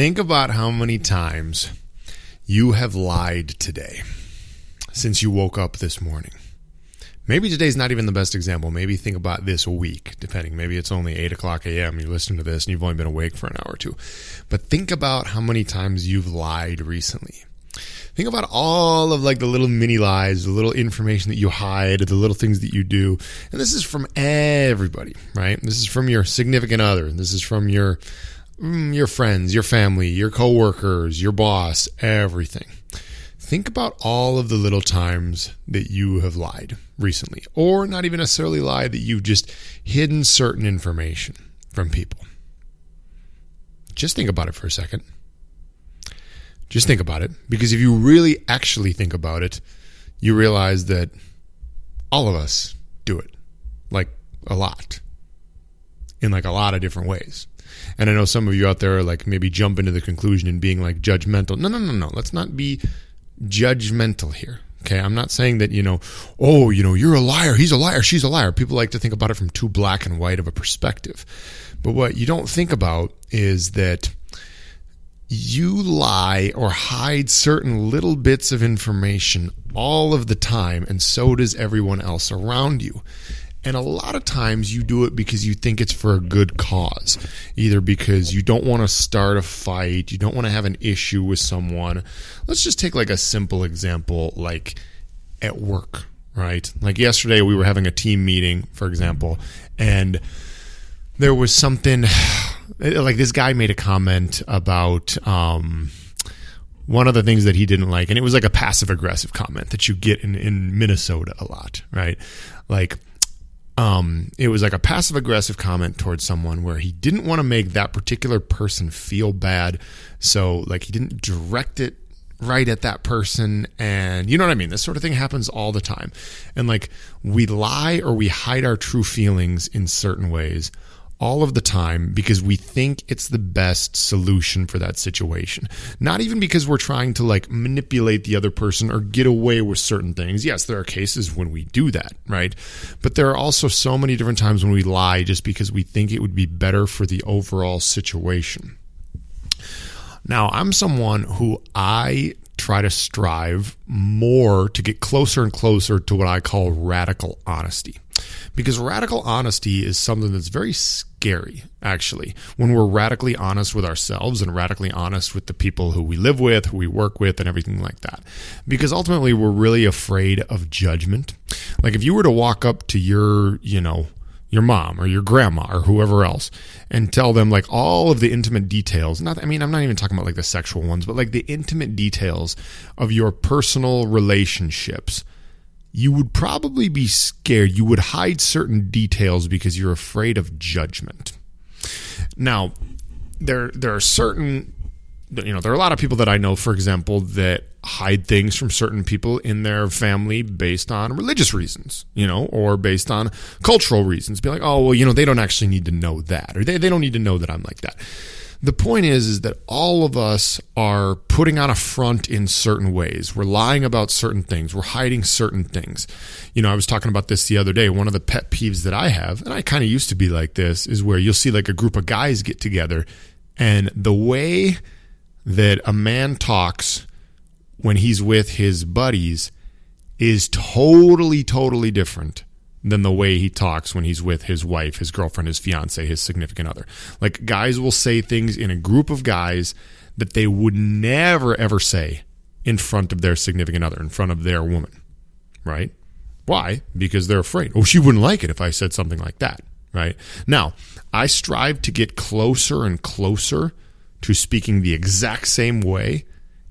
Think about how many times you have lied today since you woke up this morning. Maybe today's not even the best example. Maybe think about this week, depending. Maybe it's only 8 o'clock a.m. You listen to this and you've only been awake for an hour or two. But think about how many times you've lied recently. Think about all of like the little mini lies, the little information that you hide, the little things that you do. And this is from everybody, right? This is from your significant other. This is from your Mm, your friends, your family, your coworkers, your boss, everything. Think about all of the little times that you have lied recently, or not even necessarily lied, that you've just hidden certain information from people. Just think about it for a second. Just think about it. Because if you really actually think about it, you realize that all of us do it like a lot in like a lot of different ways. And I know some of you out there are like maybe jumping to the conclusion and being like judgmental. No, no, no, no. Let's not be judgmental here. Okay. I'm not saying that, you know, oh, you know, you're a liar. He's a liar. She's a liar. People like to think about it from too black and white of a perspective. But what you don't think about is that you lie or hide certain little bits of information all of the time, and so does everyone else around you. And a lot of times you do it because you think it's for a good cause. Either because you don't want to start a fight, you don't want to have an issue with someone. Let's just take like a simple example like at work, right? Like yesterday we were having a team meeting, for example, and there was something like this guy made a comment about um, one of the things that he didn't like, and it was like a passive aggressive comment that you get in, in Minnesota a lot, right? Like, um, it was like a passive aggressive comment towards someone where he didn't want to make that particular person feel bad. So, like, he didn't direct it right at that person. And you know what I mean? This sort of thing happens all the time. And like, we lie or we hide our true feelings in certain ways all of the time because we think it's the best solution for that situation. Not even because we're trying to like manipulate the other person or get away with certain things. Yes, there are cases when we do that, right? But there are also so many different times when we lie just because we think it would be better for the overall situation. Now, I'm someone who I try to strive more to get closer and closer to what I call radical honesty. Because radical honesty is something that's very scary, actually, when we're radically honest with ourselves and radically honest with the people who we live with, who we work with, and everything like that. Because ultimately, we're really afraid of judgment. Like, if you were to walk up to your, you know, your mom or your grandma or whoever else and tell them like all of the intimate details not i mean i'm not even talking about like the sexual ones but like the intimate details of your personal relationships you would probably be scared you would hide certain details because you're afraid of judgment now there there are certain you know, there are a lot of people that I know, for example, that hide things from certain people in their family based on religious reasons, you know, or based on cultural reasons. Be like, oh, well, you know, they don't actually need to know that, or they, they don't need to know that I'm like that. The point is, is that all of us are putting on a front in certain ways. We're lying about certain things. We're hiding certain things. You know, I was talking about this the other day. One of the pet peeves that I have, and I kind of used to be like this, is where you'll see like a group of guys get together and the way that a man talks when he's with his buddies is totally, totally different than the way he talks when he's with his wife, his girlfriend, his fiance, his significant other. Like guys will say things in a group of guys that they would never ever say in front of their significant other, in front of their woman. Right? Why? Because they're afraid. Oh, she wouldn't like it if I said something like that. Right? Now, I strive to get closer and closer to speaking the exact same way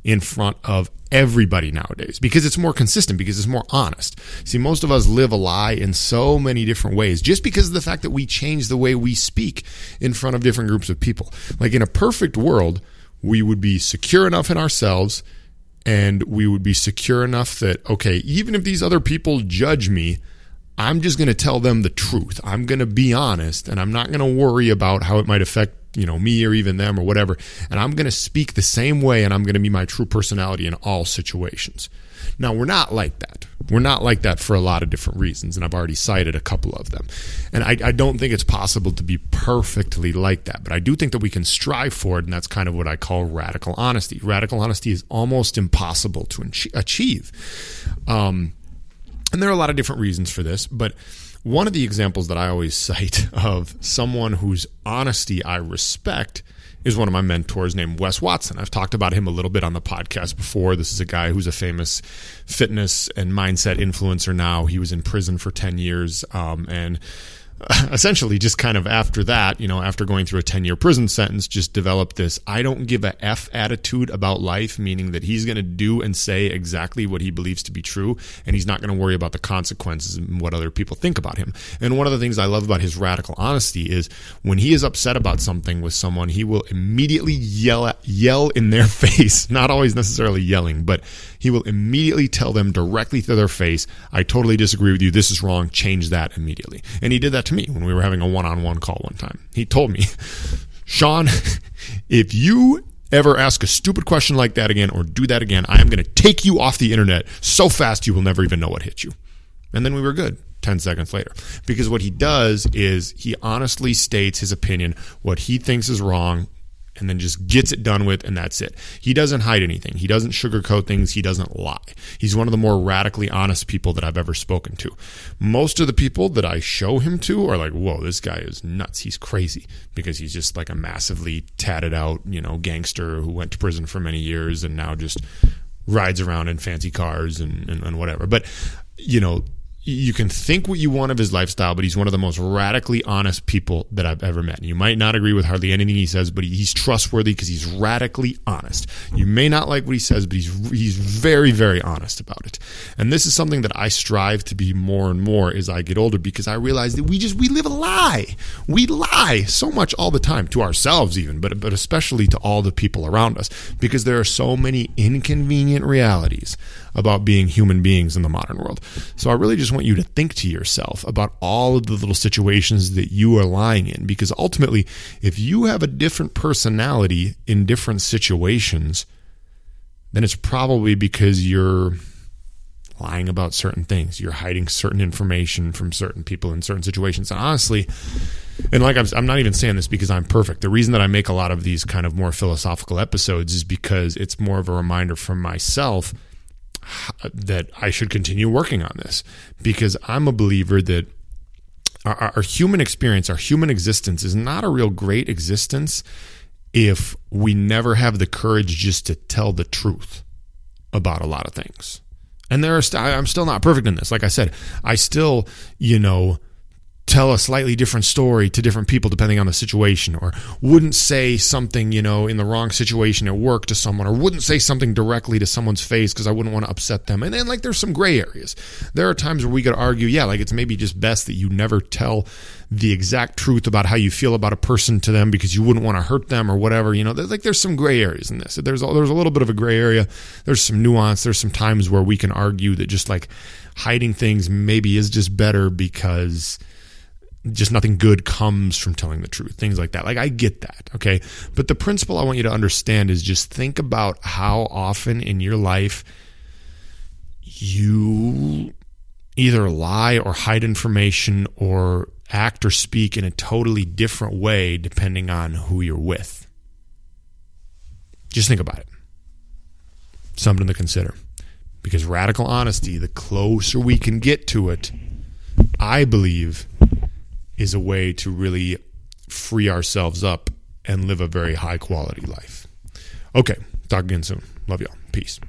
in front of everybody nowadays because it's more consistent, because it's more honest. See, most of us live a lie in so many different ways just because of the fact that we change the way we speak in front of different groups of people. Like in a perfect world, we would be secure enough in ourselves and we would be secure enough that, okay, even if these other people judge me, I'm just going to tell them the truth. I'm going to be honest and I'm not going to worry about how it might affect you know me or even them or whatever and i'm going to speak the same way and i'm going to be my true personality in all situations Now, we're not like that. We're not like that for a lot of different reasons, and I've already cited a couple of them. And I, I, don't think it's possible to be perfectly like that, but I do think that we can strive for it, and that's kind of what I call radical honesty. Radical honesty is almost impossible to achieve. Um, and there are a lot of different reasons for this, but one of the examples that I always cite of someone whose honesty I respect is one of my mentors named Wes Watson. I've talked about him a little bit on the podcast before. This is a guy who's a famous fitness and mindset influencer now. He was in prison for 10 years um, and essentially just kind of after that, you know, after going through a 10 year prison sentence, just developed this I don't give a F attitude about life, meaning that he's going to do and say exactly what he believes to be true, and he's not going to worry about the consequences and what other people think about him. And one of the things I love about his radical honesty is when he is upset about something with someone, he will immediately yell at, yell in their face, not always necessarily yelling, but he will immediately tell them directly to their face, I totally disagree with you. This is wrong. Change that immediately. And he did that to me when we were having a one on one call one time. He told me, Sean, if you ever ask a stupid question like that again or do that again, I am going to take you off the internet so fast you will never even know what hit you. And then we were good 10 seconds later. Because what he does is he honestly states his opinion, what he thinks is wrong, and then just gets it done with, and that's it. He doesn't hide anything. He doesn't sugarcoat things. He doesn't lie. He's one of the more radically honest people that I've ever spoken to. Most of the people that I show him to are like, whoa, this guy is nuts. He's crazy because he's just like a massively tatted out, you know, gangster who went to prison for many years and now just rides around in fancy cars and, and, and whatever. But, you know, you can think what you want of his lifestyle, but he's one of the most radically honest people that I've ever met. You might not agree with hardly anything he says, but he's trustworthy because he's radically honest. You may not like what he says, but he's he's very very honest about it. And this is something that I strive to be more and more as I get older because I realize that we just we live a lie. We lie so much all the time to ourselves even, but but especially to all the people around us because there are so many inconvenient realities about being human beings in the modern world. So I really just want you to think to yourself about all of the little situations that you are lying in because ultimately, if you have a different personality in different situations, then it's probably because you're lying about certain things. You're hiding certain information from certain people in certain situations. And honestly, and like I'm, I'm, not even saying this because I'm perfect. The reason that I make a lot of these kind of more philosophical episodes is because it's more of a reminder for myself that I should continue working on this because I'm a believer that our, our, human experience, our human existence is not a real great existence if we never have the courage just to tell the truth about a lot of things. And there are, st- I'm still not perfect in this. Like I said, I still, you know, tell a slightly different story to different people depending on the situation or wouldn't say something you know in the wrong situation at work to someone or wouldn't say something directly to someone's face because i wouldn't want to upset them. And then like there's some gray areas. There are times where we could argue yeah like it's maybe just best that you never tell the exact truth about how you feel about a person to them because you wouldn't want to hurt them or whatever you know? There's like there's some gray areas in this. There's a, there's a little bit of a gray area. There's some nuance. There's some times where we can argue that just like hiding things maybe is just better because just nothing good comes from telling the truth, things like that. Like, I get that, okay? But the principle I want you to understand is just think about how often in your life you either lie or hide information or act or speak in a totally different way depending on who you're with. Just think about it. Something to consider. Because radical honesty, the closer we can get to it, I believe is a way to really free ourselves up and live a very high quality life. Okay, talk again soon. Love y'all. Peace.